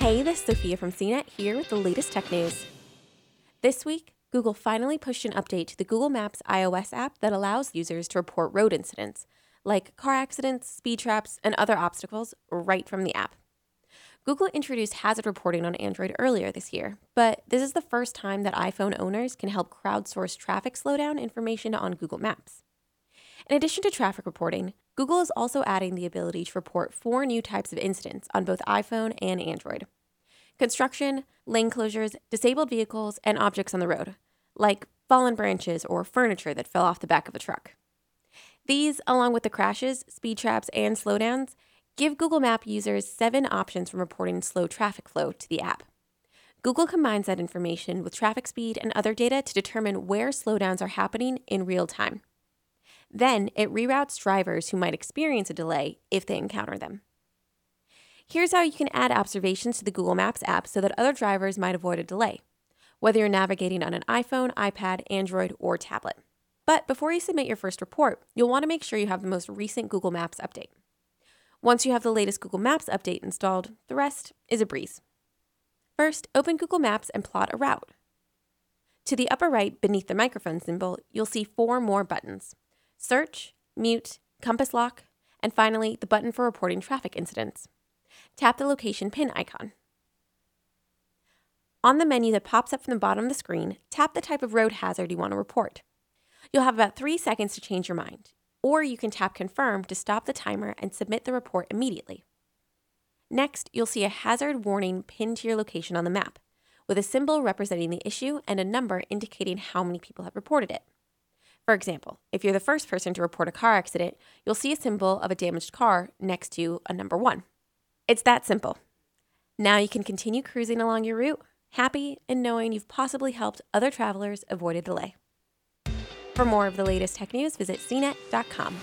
Hey, this is Sophia from CNET here with the latest tech news. This week, Google finally pushed an update to the Google Maps iOS app that allows users to report road incidents, like car accidents, speed traps, and other obstacles, right from the app. Google introduced hazard reporting on Android earlier this year, but this is the first time that iPhone owners can help crowdsource traffic slowdown information on Google Maps. In addition to traffic reporting, Google is also adding the ability to report four new types of incidents on both iPhone and Android construction, lane closures, disabled vehicles, and objects on the road, like fallen branches or furniture that fell off the back of a truck. These, along with the crashes, speed traps, and slowdowns, give Google Map users seven options from reporting slow traffic flow to the app. Google combines that information with traffic speed and other data to determine where slowdowns are happening in real time. Then it reroutes drivers who might experience a delay if they encounter them. Here's how you can add observations to the Google Maps app so that other drivers might avoid a delay, whether you're navigating on an iPhone, iPad, Android, or tablet. But before you submit your first report, you'll want to make sure you have the most recent Google Maps update. Once you have the latest Google Maps update installed, the rest is a breeze. First, open Google Maps and plot a route. To the upper right, beneath the microphone symbol, you'll see four more buttons Search, Mute, Compass Lock, and finally the button for reporting traffic incidents. Tap the location pin icon. On the menu that pops up from the bottom of the screen, tap the type of road hazard you want to report. You'll have about three seconds to change your mind, or you can tap Confirm to stop the timer and submit the report immediately. Next, you'll see a hazard warning pinned to your location on the map, with a symbol representing the issue and a number indicating how many people have reported it. For example, if you're the first person to report a car accident, you'll see a symbol of a damaged car next to a number one. It's that simple. Now you can continue cruising along your route, happy and knowing you've possibly helped other travelers avoid a delay. For more of the latest tech news, visit cnet.com.